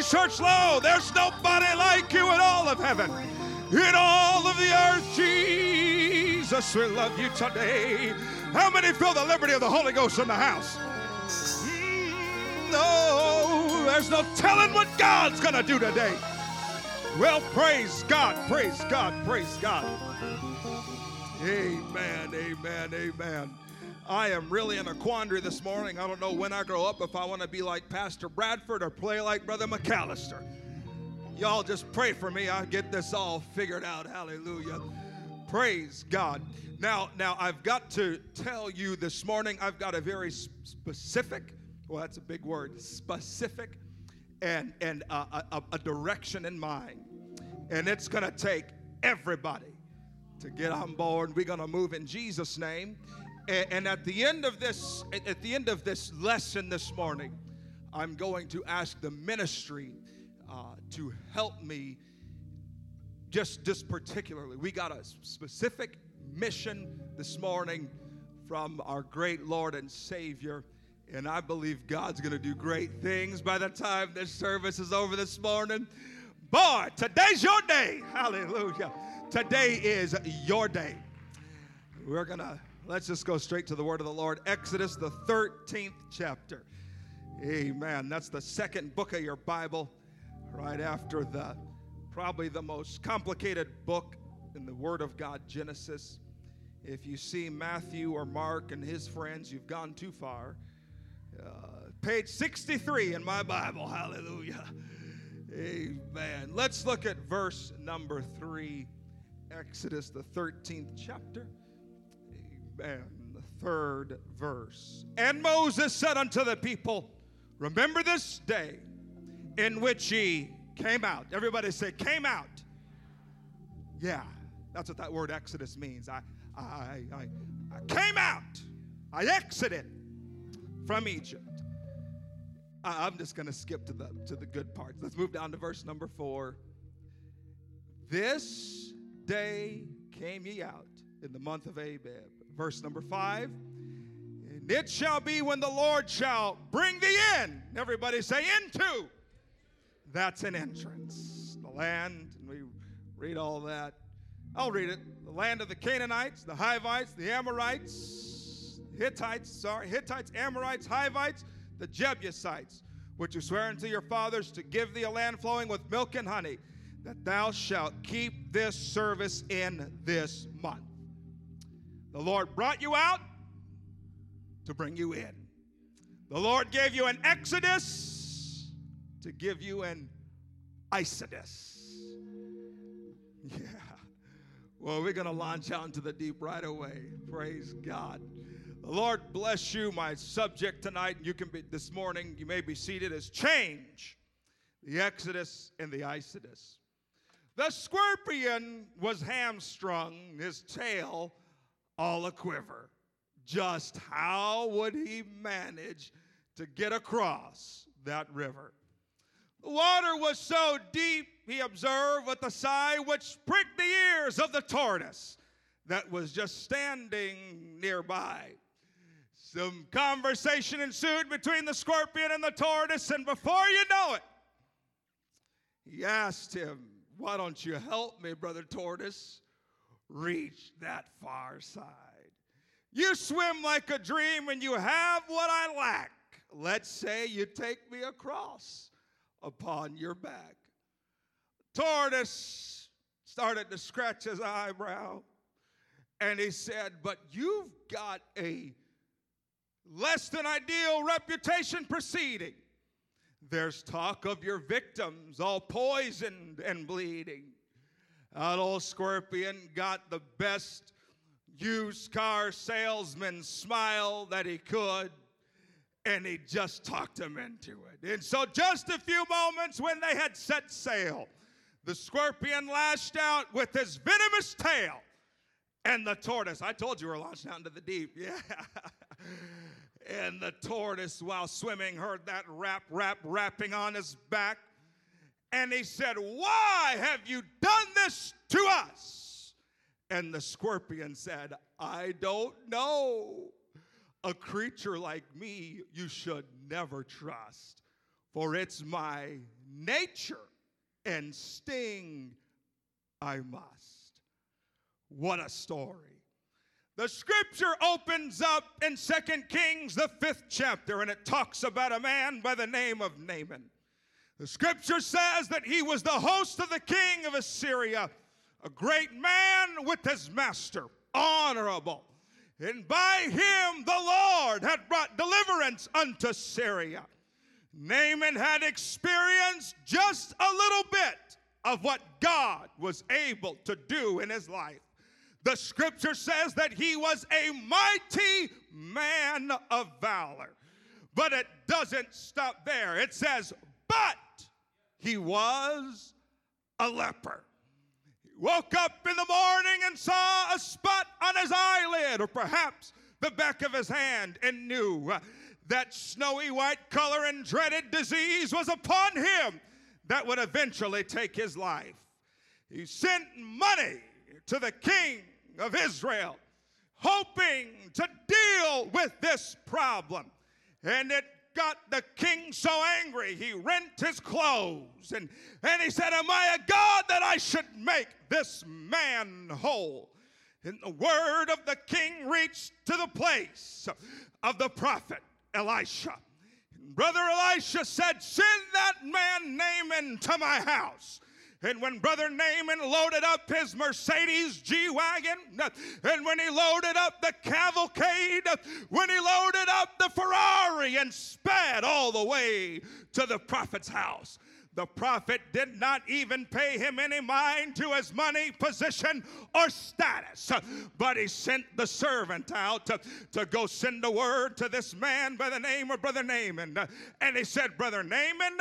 Praise Church Low. There's nobody like you in all of heaven, in all of the earth. Jesus, we love you today. How many feel the liberty of the Holy Ghost in the house? Mm, no, there's no telling what God's going to do today. Well, praise God, praise God, praise God. Amen, amen, amen. I am really in a quandary this morning. I don't know when I grow up if I want to be like Pastor Bradford or play like Brother McAllister. Y'all just pray for me. I get this all figured out. Hallelujah. Praise God. Now, now I've got to tell you this morning, I've got a very specific, well, that's a big word, specific and, and a, a, a direction in mind. And it's going to take everybody to get on board. We're going to move in Jesus' name. And, at the end of this, at the end of this lesson this morning, I'm going to ask the ministry uh, to help me just, just particularly. We got a specific mission this morning from our great Lord and Savior. And I believe God's going to do great things by the time this service is over this morning. Boy, today's your day. Hallelujah. Today is your day. We're going to, let's just go straight to the word of the Lord. Exodus, the 13th chapter. Amen. That's the second book of your Bible, right after the probably the most complicated book in the Word of God, Genesis. If you see Matthew or Mark and his friends, you've gone too far. Uh, page 63 in my Bible. Hallelujah. Amen. Let's look at verse number 3, Exodus, the 13th chapter. Amen. The third verse. And Moses said unto the people, Remember this day in which ye came out. Everybody say, came out. Yeah, that's what that word Exodus means. I, I, I, I came out. I exited from Egypt. I, I'm just going to skip to the to the good parts. Let's move down to verse number four. This day came ye out in the month of Abib. Verse number five. And it shall be when the Lord shall bring thee in. Everybody say into. That's an entrance. The land, and we read all that. I'll read it. The land of the Canaanites, the Hivites, the Amorites, Hittites, sorry, Hittites, Amorites, Hivites, the Jebusites, which you swear unto your fathers to give thee a land flowing with milk and honey, that thou shalt keep this service in this month. The Lord brought you out to bring you in. The Lord gave you an exodus to give you an Exodus. Yeah. Well, we're going to launch out into the deep right away. Praise God. The Lord bless you. My subject tonight, you can be this morning, you may be seated, is change. The Exodus and the Exodus. The scorpion was hamstrung, his tail all a quiver. Just how would he manage to get across that river? The water was so deep, he observed with a sigh, which pricked the ears of the tortoise that was just standing nearby. Some conversation ensued between the scorpion and the tortoise, and before you know it, he asked him, Why don't you help me, brother tortoise, reach that far side? You swim like a dream and you have what I lack. Let's say you take me across upon your back. Tortoise started to scratch his eyebrow and he said, But you've got a less than ideal reputation proceeding. There's talk of your victims all poisoned and bleeding. That old scorpion got the best used car salesman smile that he could and he just talked him into it. And so, just a few moments when they had set sail, the scorpion lashed out with his venomous tail, and the tortoise, I told you we are launching out into the deep, yeah. and the tortoise, while swimming, heard that rap, rap, rapping on his back. And he said, Why have you done this to us? And the scorpion said, I don't know. A creature like me you should never trust. for it's my nature, and sting I must. What a story. The scripture opens up in Second Kings, the fifth chapter, and it talks about a man by the name of Naaman. The scripture says that he was the host of the king of Assyria, a great man with his master, honorable. And by him the Lord had brought deliverance unto Syria. Naaman had experienced just a little bit of what God was able to do in his life. The scripture says that he was a mighty man of valor. But it doesn't stop there. It says, but he was a leper. He woke up in the morning and saw a spot on his eyelid, or perhaps the back of his hand, and knew that snowy white color and dreaded disease was upon him that would eventually take his life. He sent money to the king of Israel, hoping to deal with this problem. And it got the king so angry, he rent his clothes and, and he said, Am I a God that I should make this man whole? And the word of the king reached to the place of the prophet Elisha. Brother Elisha said, Send that man Naaman to my house. And when Brother Naaman loaded up his Mercedes G Wagon, and when he loaded up the cavalcade, when he loaded up the Ferrari and sped all the way to the prophet's house, the prophet did not even pay him any mind to his money, position, or status. But he sent the servant out to, to go send a word to this man by the name of Brother Naaman. And he said, Brother Naaman,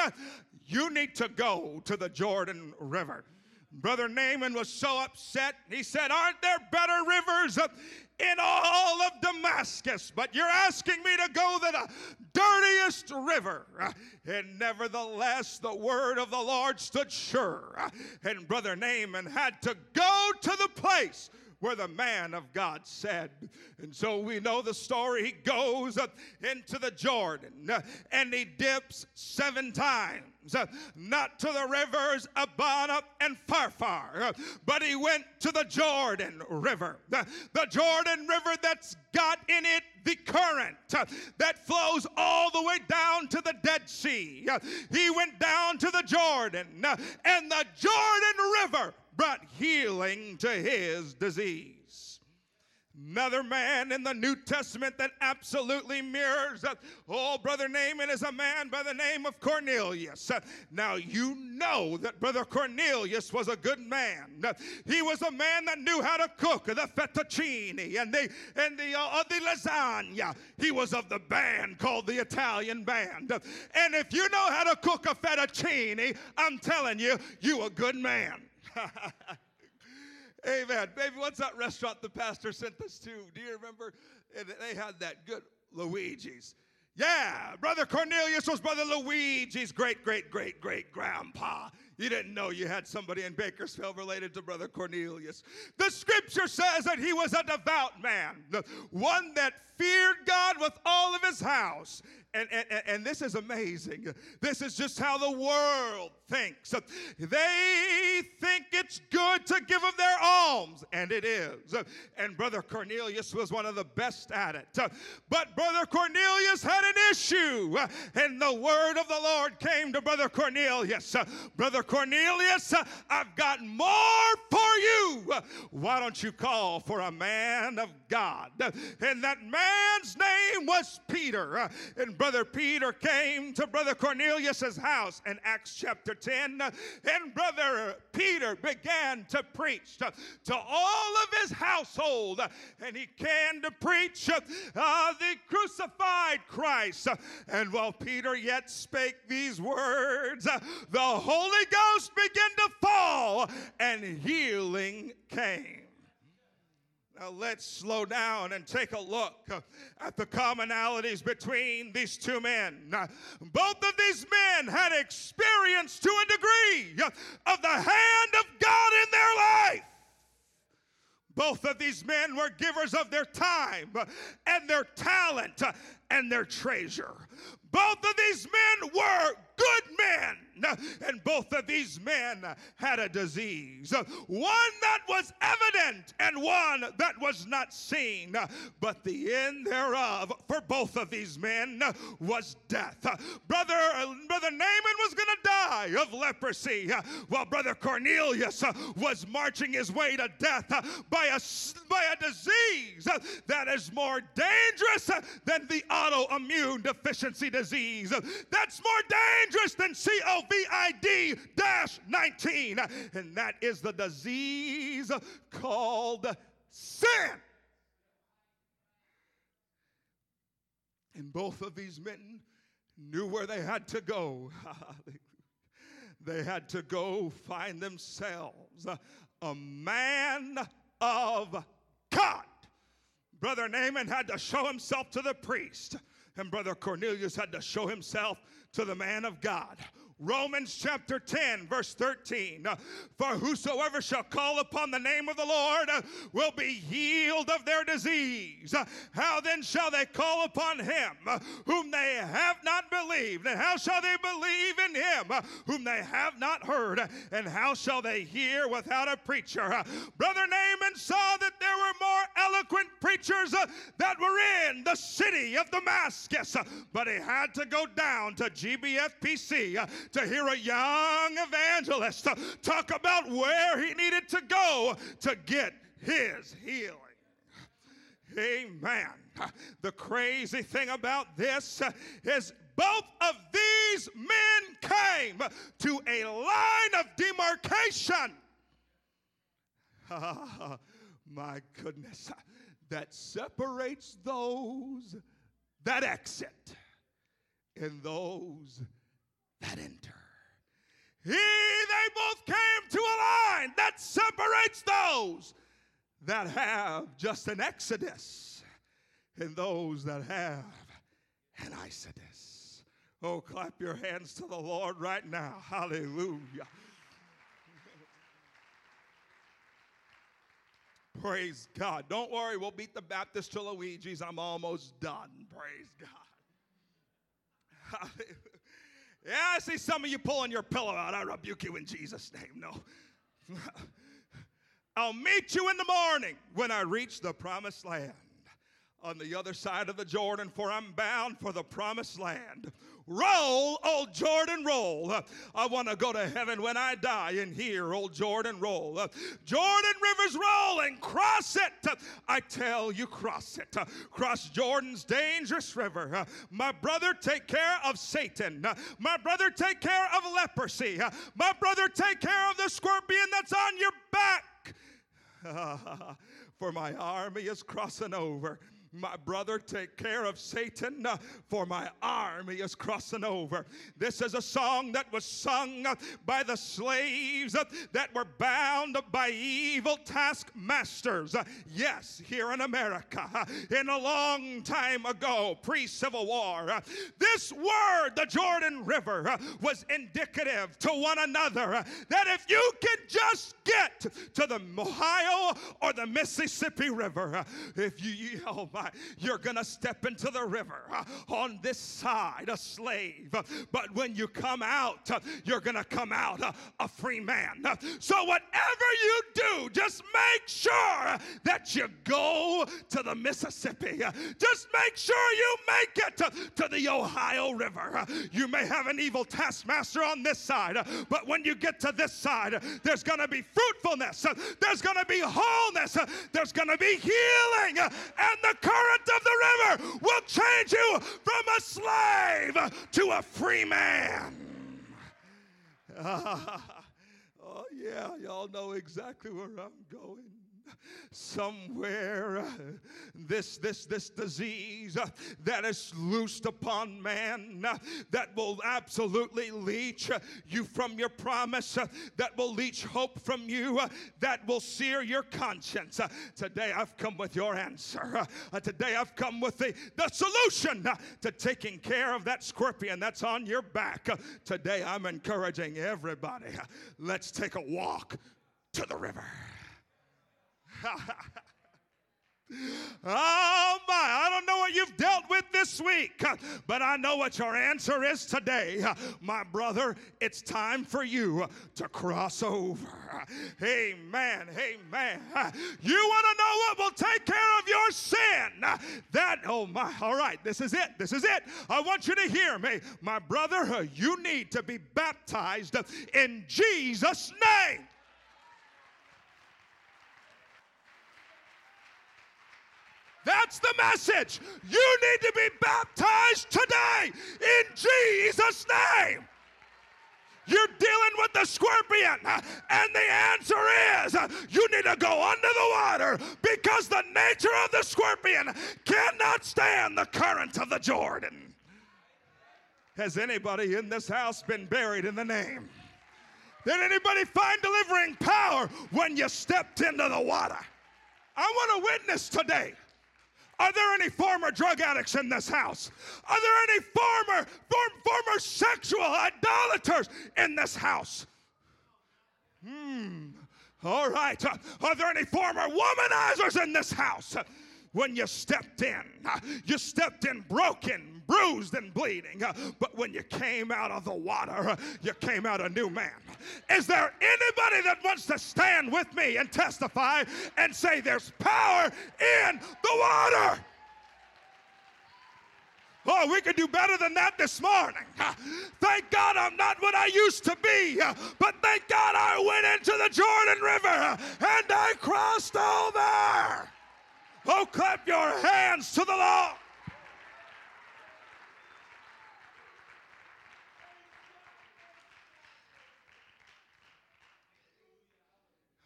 you need to go to the Jordan River. Brother Naaman was so upset. He said, Aren't there better rivers in all of Damascus? But you're asking me to go to the dirtiest river. And nevertheless, the word of the Lord stood sure. And Brother Naaman had to go to the place where the man of God said. And so we know the story. He goes into the Jordan and he dips seven times. Uh, not to the rivers Abana and Pharpar, uh, but he went to the Jordan River. The, the Jordan River that's got in it the current that flows all the way down to the Dead Sea. He went down to the Jordan, and the Jordan River brought healing to his disease. Another man in the New Testament that absolutely mirrors. Uh, oh, Brother Naaman is a man by the name of Cornelius. Now, you know that Brother Cornelius was a good man. He was a man that knew how to cook the fettuccine and the, and the, uh, the lasagna. He was of the band called the Italian Band. And if you know how to cook a fettuccine, I'm telling you, you a good man. Amen. Baby, what's that restaurant the pastor sent us to? Do you remember? And they had that good Luigi's. Yeah, Brother Cornelius was Brother Luigi's great, great, great, great grandpa. You didn't know you had somebody in Bakersfield related to Brother Cornelius. The scripture says that he was a devout man, one that feared God with all of his house and, and, and this is amazing. This is just how the world thinks. They think it's good to give of their alms, and it is. And Brother Cornelius was one of the best at it. But Brother Cornelius had an issue, and the word of the Lord came to Brother Cornelius. Brother Cornelius, I've got more for you. Why don't you call for a man of God? And that man's name was Peter. And Brother Peter came to Brother Cornelius's house in Acts chapter 10, and Brother Peter began to preach to, to all of his household, and he came to preach uh, the crucified Christ. And while Peter yet spake these words, the Holy Ghost and healing came. Now let's slow down and take a look at the commonalities between these two men. both of these men had experience to a degree of the hand of God in their life. Both of these men were givers of their time and their talent and their treasure. Both of these men were good men. And both of these men had a disease. One that was evident and one that was not seen. But the end thereof for both of these men was death. Brother, Brother Naaman was going to die of leprosy, while Brother Cornelius was marching his way to death by a, by a disease that is more dangerous than the autoimmune deficiency disease. That's more dangerous than COVID 19, and that is the disease called sin. And both of these men knew where they had to go. they had to go find themselves a man of God. Brother Naaman had to show himself to the priest, and Brother Cornelius had to show himself to the man of God. Romans chapter 10, verse 13. For whosoever shall call upon the name of the Lord will be healed of their disease. How then shall they call upon him whom they have not believed? And how shall they believe in him whom they have not heard? And how shall they hear without a preacher? Brother Naaman saw that there were more eloquent preachers that were in the city of Damascus, but he had to go down to GBFPC to hear a young evangelist talk about where he needed to go to get his healing. Amen. The crazy thing about this is both of these men came to a line of demarcation. my goodness, that separates those that exit and those that enter. He, they both came to a line that separates those that have just an exodus and those that have an exodus. Oh, clap your hands to the Lord right now. Hallelujah. Praise God. Don't worry, we'll beat the Baptist to Luigi's. I'm almost done. Praise God. Hallelujah. Yeah, I see some of you pulling your pillow out. I rebuke you in Jesus' name. No. I'll meet you in the morning when I reach the promised land on the other side of the Jordan, for I'm bound for the promised land. Roll, old Jordan, roll. I want to go to heaven when I die and hear old Jordan roll. Jordan River's rolling, cross it. I tell you, cross it. Cross Jordan's dangerous river. My brother, take care of Satan. My brother, take care of leprosy. My brother, take care of the scorpion that's on your back. For my army is crossing over. My brother, take care of Satan, uh, for my army is crossing over. This is a song that was sung uh, by the slaves uh, that were bound by evil taskmasters. Yes, here in America, in a long time ago, pre Civil War. This word, the Jordan River, was indicative to one another that if you could just get to the Ohio or the Mississippi River, if you, oh my you're going to step into the river uh, on this side a slave. But when you come out, uh, you're going to come out uh, a free man. So, whatever you do, just make sure that you go to the Mississippi. Just make sure you make it to the Ohio River. You may have an evil taskmaster on this side, but when you get to this side, there's going to be fruitfulness, there's going to be wholeness, there's going to be healing, and the current of the river will change you from a slave to a free man. oh, yeah, y'all know exactly where I'm going somewhere uh, this this this disease uh, that is loosed upon man uh, that will absolutely leech you from your promise that will leech hope from you that will sear your conscience. Today i've come with your answer. Today i've come with the, the solution to taking care of that scorpion that's on your back. Today i'm encouraging everybody let's take a walk to the river Oh my, I don't know what you've dealt with this week, but I know what your answer is today. My brother, it's time for you to cross over. Amen. Amen. You want to know what will take care of your sin? That, oh my, all right, this is it. This is it. I want you to hear me. My brother, you need to be baptized in Jesus' name. That's the message. You need to be baptized today in Jesus' name. You're dealing with the scorpion, and the answer is you need to go under the water because the nature of the scorpion cannot stand the current of the Jordan. Has anybody in this house been buried in the name? Did anybody find delivering power when you stepped into the water? I want to witness today. Are there any former drug addicts in this house? Are there any former, form, former sexual idolaters in this house? Hmm. All right. Are there any former womanizers in this house? When you stepped in, you stepped in broken, bruised, and bleeding. Uh, but when you came out of the water, uh, you came out a new man. Is there anybody that wants to stand with me and testify and say there's power in the water? Oh, we can do better than that this morning. Uh, thank God I'm not what I used to be, but thank God I went into the Jordan River and I crossed over. Oh, clap your hands to the Lord.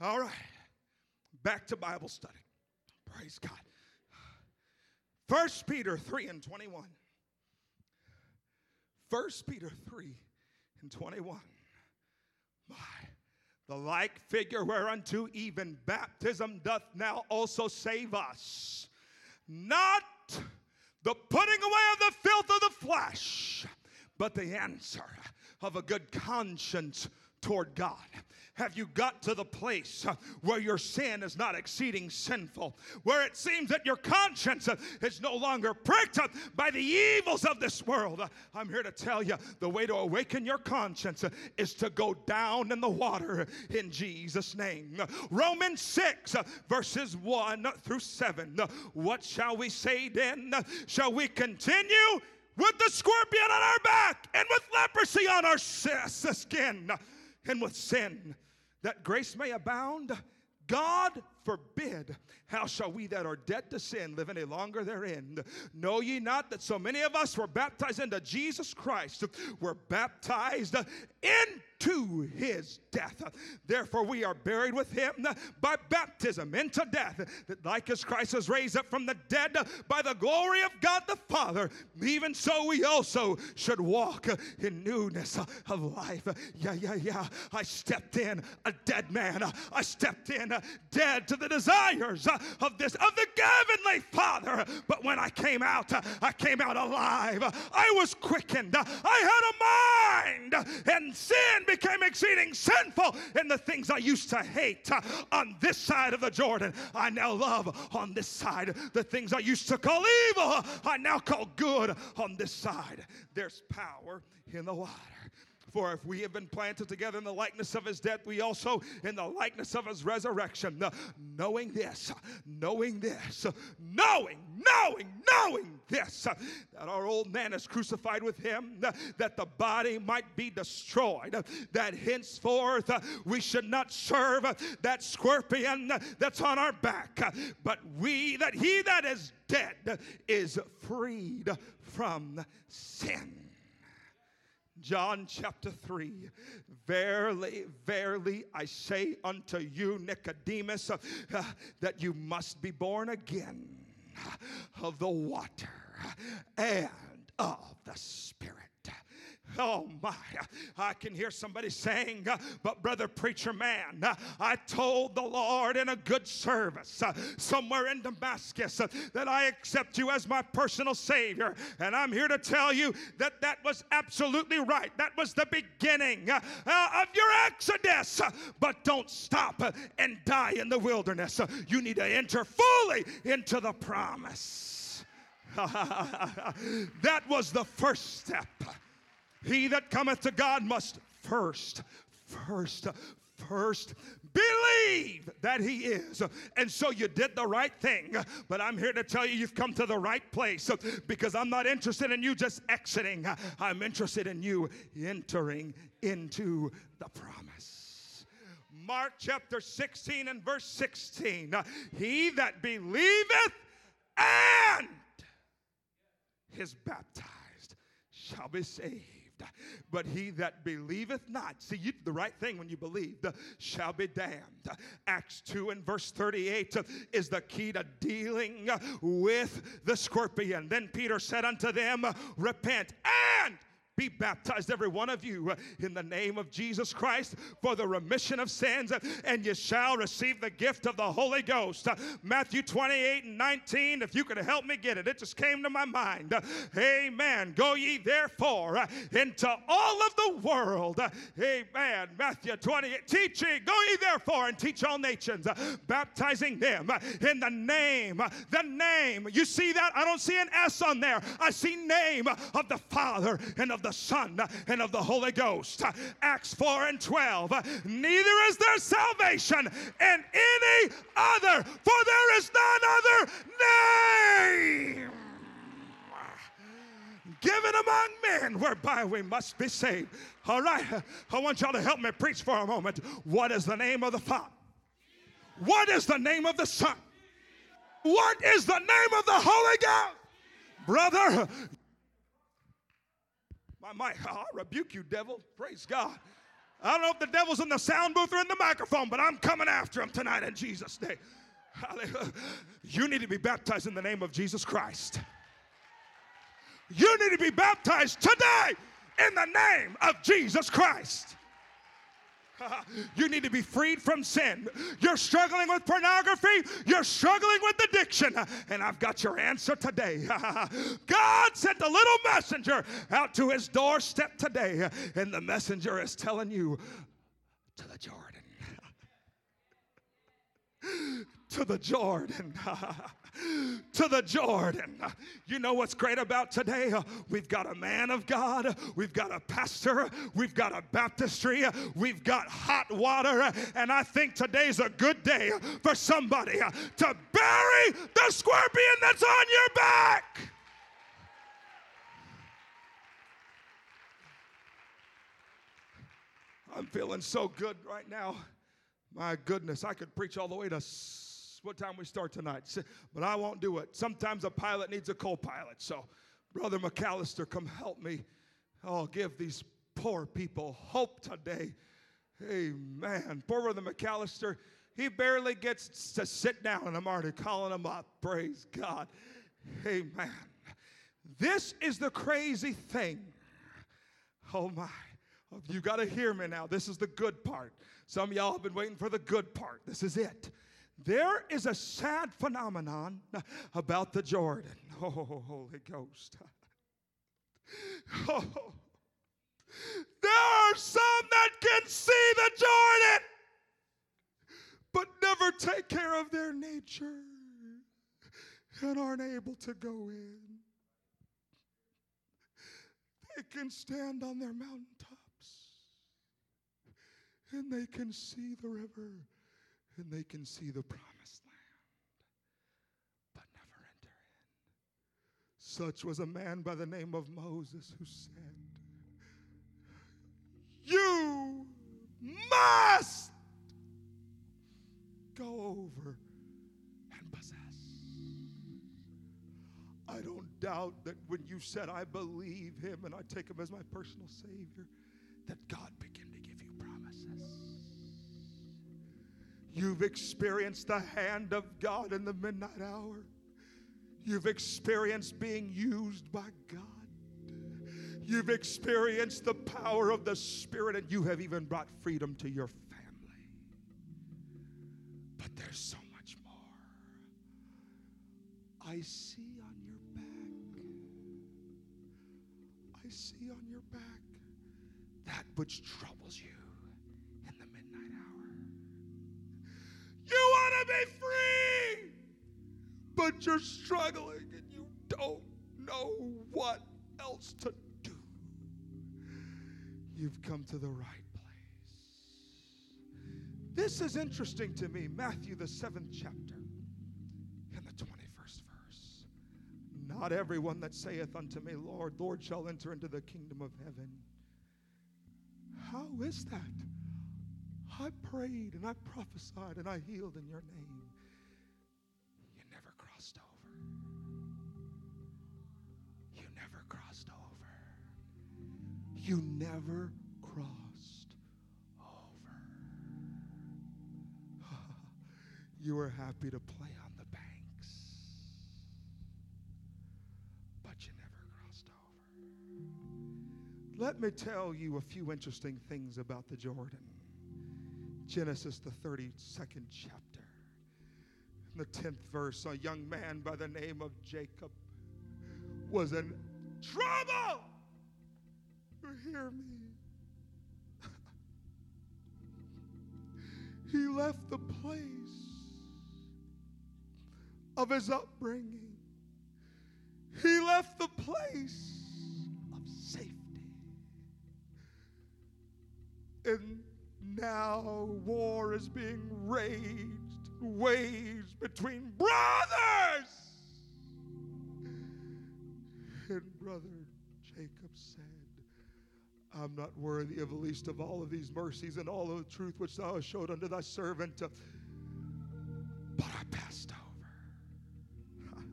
All right, back to Bible study. Praise God. First Peter 3 and 21. First Peter 3 and 21. My, the like figure whereunto even baptism doth now also save us. Not the putting away of the filth of the flesh, but the answer of a good conscience toward God. Have you got to the place uh, where your sin is not exceeding sinful, where it seems that your conscience uh, is no longer pricked by the evils of this world? Uh, I'm here to tell you the way to awaken your conscience is to go down in the water in Jesus' name. Romans 6, verses 1 through 7. What shall we say then? Shall we continue? with the scorpion on our back and with leprosy on our skin and with sin that grace may abound? God forbid. How shall we that are dead to sin live any longer therein? Know ye not that so many of us were baptized into Jesus Christ, were baptized into his death. Therefore, we are buried with him by baptism into death, that like as Christ was raised up from the dead by the glory of God the Father, even so we also should walk in newness of life. Yeah, yeah, yeah. I stepped in a dead man. I stepped in dead to the desires of this of the heavenly Father. But when I came out, I came out alive. I was quickened. I had a mind, and sin became exceeding sinful. in the things I used to hate on this side of the Jordan, I now love on this side. The things I used to call evil, I now call good on this side. There's power in the water. For if we have been planted together in the likeness of his death, we also in the likeness of his resurrection. Uh, knowing this, uh, knowing this, uh, knowing, knowing, knowing this, that our old man is crucified with him, that the body might be destroyed, that henceforth we should not serve that scorpion that's on our back, but we, that he that is dead is freed from sin. John chapter 3. Verily, verily, I say unto you, Nicodemus, uh, that you must be born again of the water and of the Spirit. Oh my, I can hear somebody saying, uh, but brother preacher man, uh, I told the Lord in a good service uh, somewhere in Damascus that I accept you as my personal Savior. And I'm here to tell you that that was absolutely right. That was the beginning uh, of your exodus. But don't stop and die in the wilderness. You need to enter fully into the promise. that was the first step. He that cometh to God must first, first, first believe that he is. And so you did the right thing. But I'm here to tell you, you've come to the right place because I'm not interested in you just exiting, I'm interested in you entering into the promise. Mark chapter 16 and verse 16 He that believeth and is baptized shall be saved but he that believeth not, see, you the right thing when you believe, shall be damned. Acts 2 and verse 38 is the key to dealing with the scorpion. Then Peter said unto them, Repent and be baptized, every one of you, in the name of Jesus Christ for the remission of sins, and you shall receive the gift of the Holy Ghost. Matthew 28 and 19, if you could help me get it, it just came to my mind. Amen. Go ye therefore into all of the world. Amen. Matthew 28, teaching, go ye therefore and teach all nations, baptizing them in the name, the name. You see that? I don't see an S on there. I see name of the Father and of the Son and of the Holy Ghost. Acts 4 and 12. Neither is there salvation in any other, for there is none other name given among men whereby we must be saved. All right, I want y'all to help me preach for a moment. What is the name of the Father? What is the name of the Son? What is the name of the Holy Ghost? Brother, my, my, I rebuke you, devil. Praise God. I don't know if the devil's in the sound booth or in the microphone, but I'm coming after him tonight in Jesus' name. Hallelujah. You need to be baptized in the name of Jesus Christ. You need to be baptized today in the name of Jesus Christ. You need to be freed from sin. You're struggling with pornography. You're struggling with addiction. And I've got your answer today. God sent a little messenger out to his doorstep today. And the messenger is telling you to the Jordan. to the Jordan. To the Jordan. You know what's great about today? Uh, we've got a man of God, we've got a pastor, we've got a baptistry, we've got hot water, and I think today's a good day for somebody uh, to bury the scorpion that's on your back. I'm feeling so good right now. My goodness, I could preach all the way to what time we start tonight. But I won't do it. Sometimes a pilot needs a co pilot. So, Brother McAllister, come help me. Oh, give these poor people hope today. Amen. Poor Brother McAllister, he barely gets to sit down, and I'm already calling him up. Praise God. Amen. This is the crazy thing. Oh, my. You got to hear me now. This is the good part. Some of y'all have been waiting for the good part. This is it. There is a sad phenomenon about the Jordan. Oh, Holy Ghost. Oh. There are some that can see the Jordan, but never take care of their nature and aren't able to go in. They can stand on their mountaintops and they can see the river and they can see the promised land, but never enter in. Such was a man by the name of Moses who said, You must go over and possess. I don't doubt that when you said, I believe him and I take him as my personal Savior, that God You've experienced the hand of God in the midnight hour. You've experienced being used by God. You've experienced the power of the Spirit, and you have even brought freedom to your family. But there's so much more. I see on your back, I see on your back that which troubles you You want to be free, but you're struggling and you don't know what else to do. You've come to the right place. This is interesting to me. Matthew, the seventh chapter, and the 21st verse. Not everyone that saith unto me, Lord, Lord, shall enter into the kingdom of heaven. How is that? I prayed and I prophesied and I healed in your name. You never crossed over. You never crossed over. You never crossed over. you were happy to play on the banks, but you never crossed over. Let me tell you a few interesting things about the Jordan. Genesis, the 32nd chapter. In the 10th verse, a young man by the name of Jacob was in trouble. Hear me. he left the place of his upbringing, he left the place of safety. And now war is being raged, waged between brothers. And brother Jacob said, I'm not worthy of the least of all of these mercies and all of the truth which thou hast showed unto thy servant. But I passed over.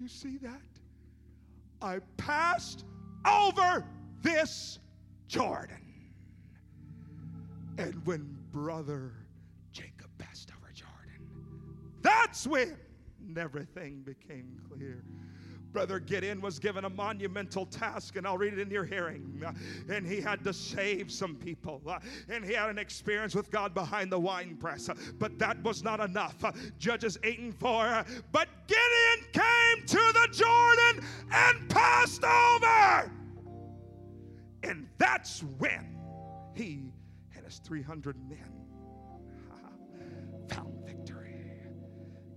you see that? I passed over this Jordan. And when brother Jacob passed over Jordan, that's when everything became clear. Brother Gideon was given a monumental task, and I'll read it in your hearing. And he had to save some people, and he had an experience with God behind the wine press. But that was not enough. Judges 8 and 4. But Gideon came to the Jordan and passed over. And that's when he his 300 men found victory.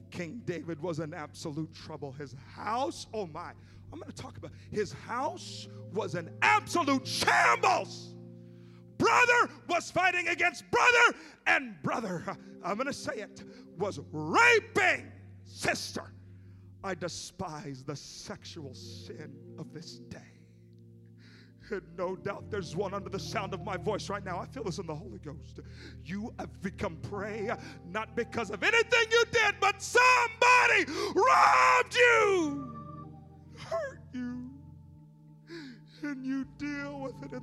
King David was in absolute trouble. His house, oh my, I'm going to talk about his house was an absolute shambles. Brother was fighting against brother, and brother, I'm going to say it, was raping sister. I despise the sexual sin of this day. And no doubt there's one under the sound of my voice right now. I feel this in the Holy Ghost. You have become prey not because of anything you did, but somebody robbed you, hurt you, and you deal with it in the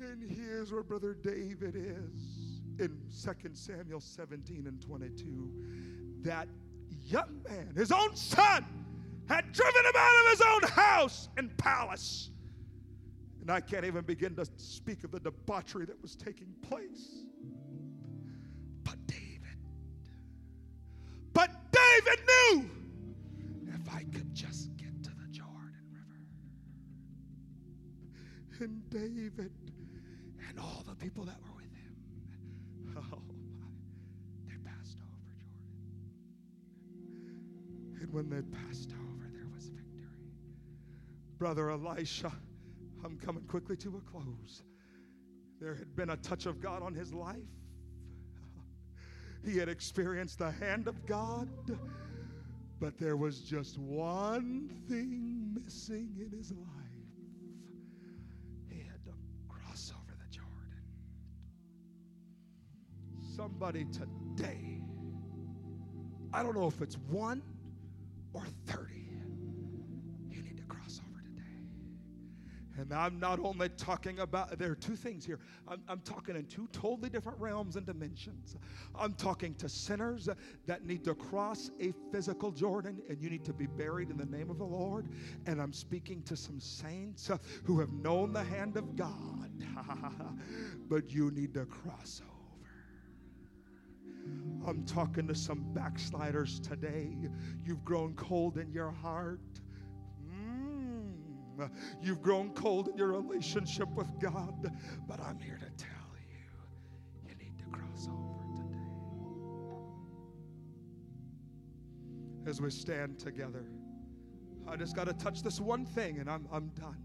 night. And here's where Brother David is in 2 Samuel 17 and 22. That young man, his own son, had driven him out of his own house and palace. And I can't even begin to speak of the debauchery that was taking place. But David, but David knew if I could just get to the Jordan River. And David and all the people that were with him, oh my, they passed over Jordan. And when they passed over, Brother Elisha, I'm coming quickly to a close. There had been a touch of God on his life. He had experienced the hand of God, but there was just one thing missing in his life. He had to cross over the Jordan. Somebody today, I don't know if it's one or 30 Now, I'm not only talking about, there are two things here. I'm, I'm, talking in two totally different realms and dimensions. I'm talking to sinners that need to cross a physical Jordan and you need to be buried in the name of the Lord. And I'm speaking to some saints who have known the hand of God, but you need to cross over. I'm talking to some backsliders today. You've grown cold in your heart. Mm. You've grown cold in your relationship with God. But I'm here to tell you, you need to cross over today. As we stand together, I just got to touch this one thing and I'm, I'm done.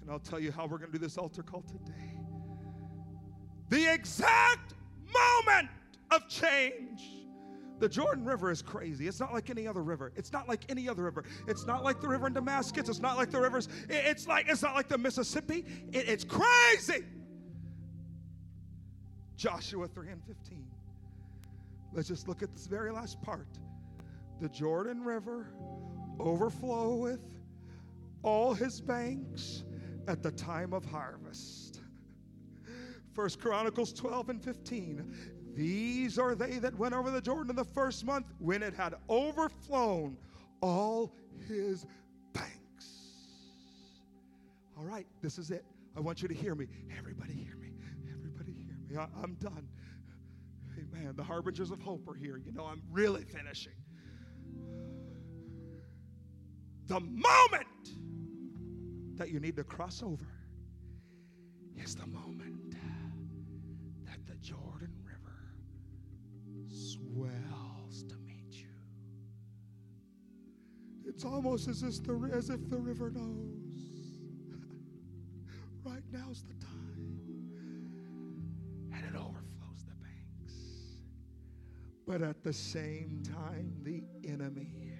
And I'll tell you how we're going to do this altar call today. The exact moment of change. The Jordan River is crazy. It's not like any other river. It's not like any other river. It's not like the river in Damascus. It's not like the rivers. It's like it's not like the Mississippi. It, it's crazy. Joshua 3 and 15. Let's just look at this very last part. The Jordan River overfloweth all his banks at the time of harvest. First Chronicles 12 and 15. These are they that went over the Jordan in the first month when it had overflown all his banks. All right, this is it. I want you to hear me. Everybody hear me. Everybody hear me. I, am done. Amen. The harbingers of hope are here. You know, I'm really finishing. The moment that you need to cross over is the moment wells to meet you. It's almost as if the, as if the river knows. right now's the time. And it overflows the banks. But at the same time, the enemy,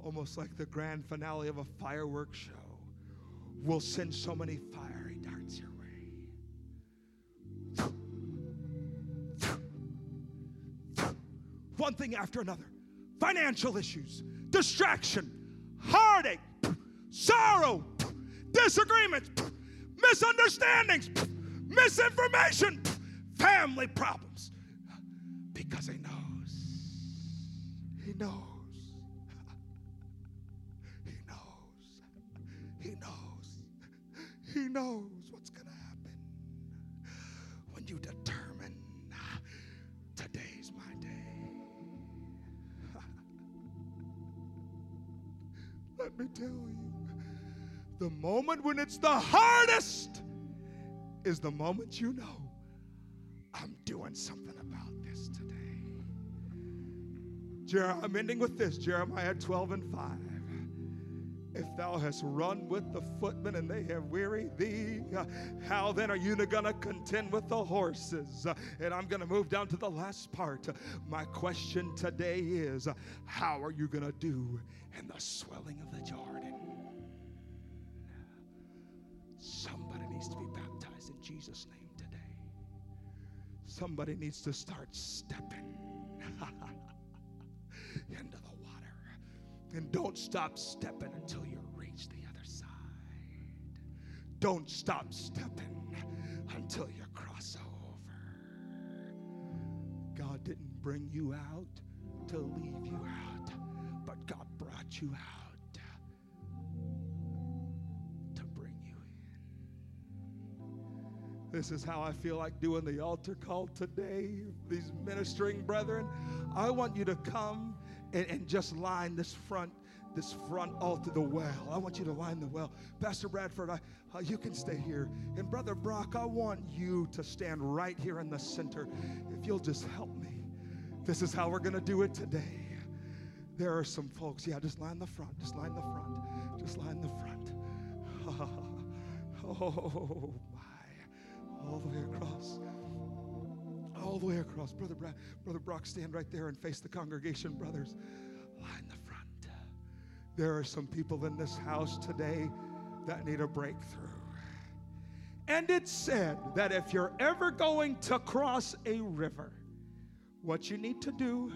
almost like the grand finale of a fireworks show, will send so many fiery darts your one thing after another financial issues, distraction, heartache, sorrow, disagreements, misunderstandings, misinformation, family problems. Because he knows. He knows. He knows. He knows. He knows Let me tell you, the moment when it's the hardest is the moment you know I'm doing something about this today. Jer- I'm ending with this Jeremiah 12 and 5. If thou hast run with the footmen and they have wearied thee, how then are you going to contend with the horses? And I'm going to move down to the last part. My question today is how are you going to do in the swelling of the Jordan? Somebody needs to be baptized in Jesus' name today. Somebody needs to start stepping into the and don't stop stepping until you reach the other side. Don't stop stepping until you cross over. God didn't bring you out to leave you out, but God brought you out to bring you in. This is how I feel like doing the altar call today. These ministering brethren, I want you to come and, and just line this front this front altar, the well. I want you to line the well. Pastor Bradford, I, uh, you can stay here. And Brother Brock, I want you to stand right here in the center. If you'll just help me. This is how we're going to do it today. There are some folks, yeah, just line the front. Just line the front. Just line the front. Oh, my. All the way across all the way across. Brother, Bra- Brother Brock, stand right there and face the congregation, brothers. Line the front. There are some people in this house today that need a breakthrough. And it said that if you're ever going to cross a river, what you need to do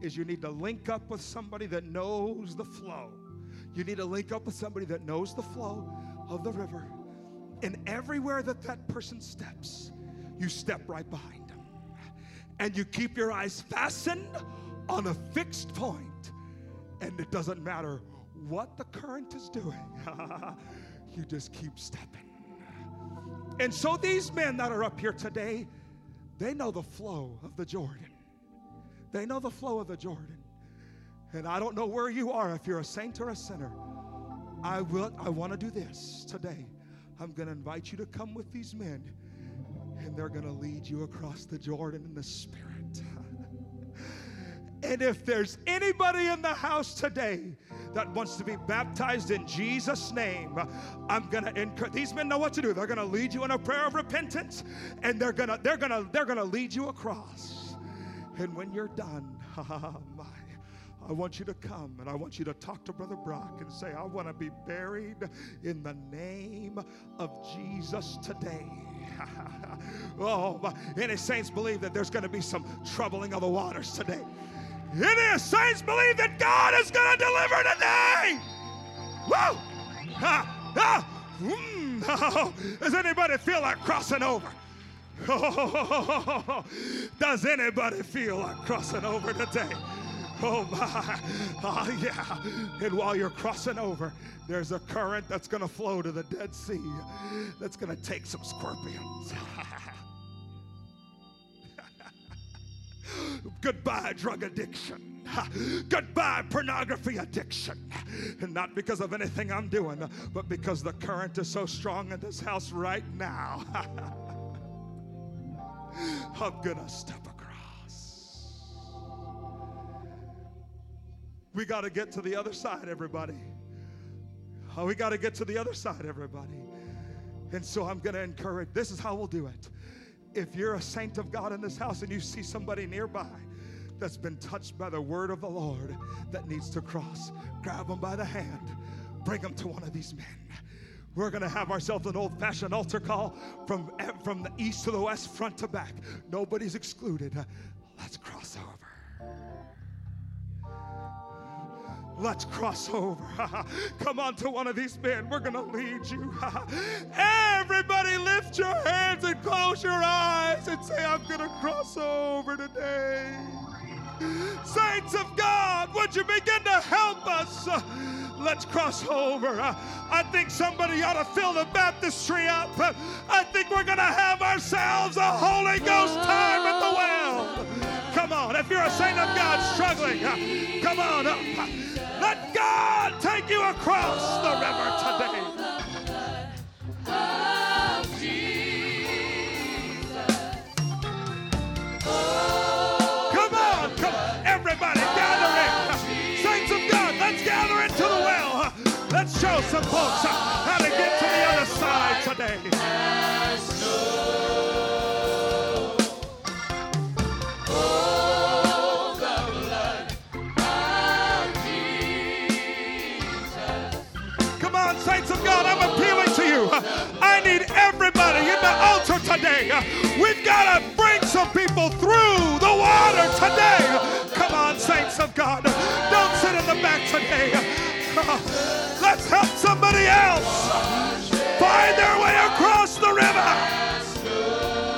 is you need to link up with somebody that knows the flow. You need to link up with somebody that knows the flow of the river. And everywhere that that person steps, you step right behind. And you keep your eyes fastened on a fixed point, And it doesn't matter what the current is doing, you just keep stepping. And so these men that are up here today, they know the flow of the Jordan. They know the flow of the Jordan. And I don't know where you are, if you're a saint or a sinner. I will I want to do this today. I'm going to invite you to come with these men, and they're going to lead you across the Jordan in the Spirit. and if there's anybody in the house today that wants to be baptized in Jesus' name, I'm gonna encourage these men know what to do. They're gonna lead you in a prayer of repentance, and they're gonna they're gonna they're gonna lead you across. And when you're done, my I want you to come and I want you to talk to Brother Brock and say, I want to be buried in the name of Jesus today. oh, any saints believe that there's going to be some troubling of the waters today. Any saints believe that God is going to deliver today. Woo! Mm, Does anybody feel like crossing over? Does anybody feel like crossing over today? Oh my. Oh yeah. And while you're crossing over, there's a current that's going to flow to the Dead Sea that's going to take some scorpions. Goodbye, drug addiction. Goodbye, pornography addiction. And not because of anything I'm doing, but because the current is so strong in this house right now. I'm going to step We got to get to the other side, everybody. Oh, we got to get to the other side, everybody. And so I'm going to encourage this is how we'll do it. If you're a saint of God in this house and you see somebody nearby that's been touched by the word of the Lord that needs to cross, grab them by the hand, bring them to one of these men. We're going to have ourselves an old fashioned altar call from, eh, from the east to the west, front to back. Nobody's excluded. Let's cross over. Let's cross over. Come on to one of these men. We're going to lead you. Everybody lift your hands and close your eyes and say, I'm going to cross over today. Saints of God, would you begin to help us? Let's cross over. I think somebody ought to fill the baptistry up. I think we're going to have ourselves a Holy Ghost time at the well. You're a saint of God struggling, uh, come on up. Let God take you across the river today. Come on, come on. Everybody gather in. Saints of God, let's gather into the well. Let's show some folks how to get to the other side today. today. We've got to bring some people through the water today. Come on, saints of God. Don't sit in the back today. Let's help somebody else find their way across the river.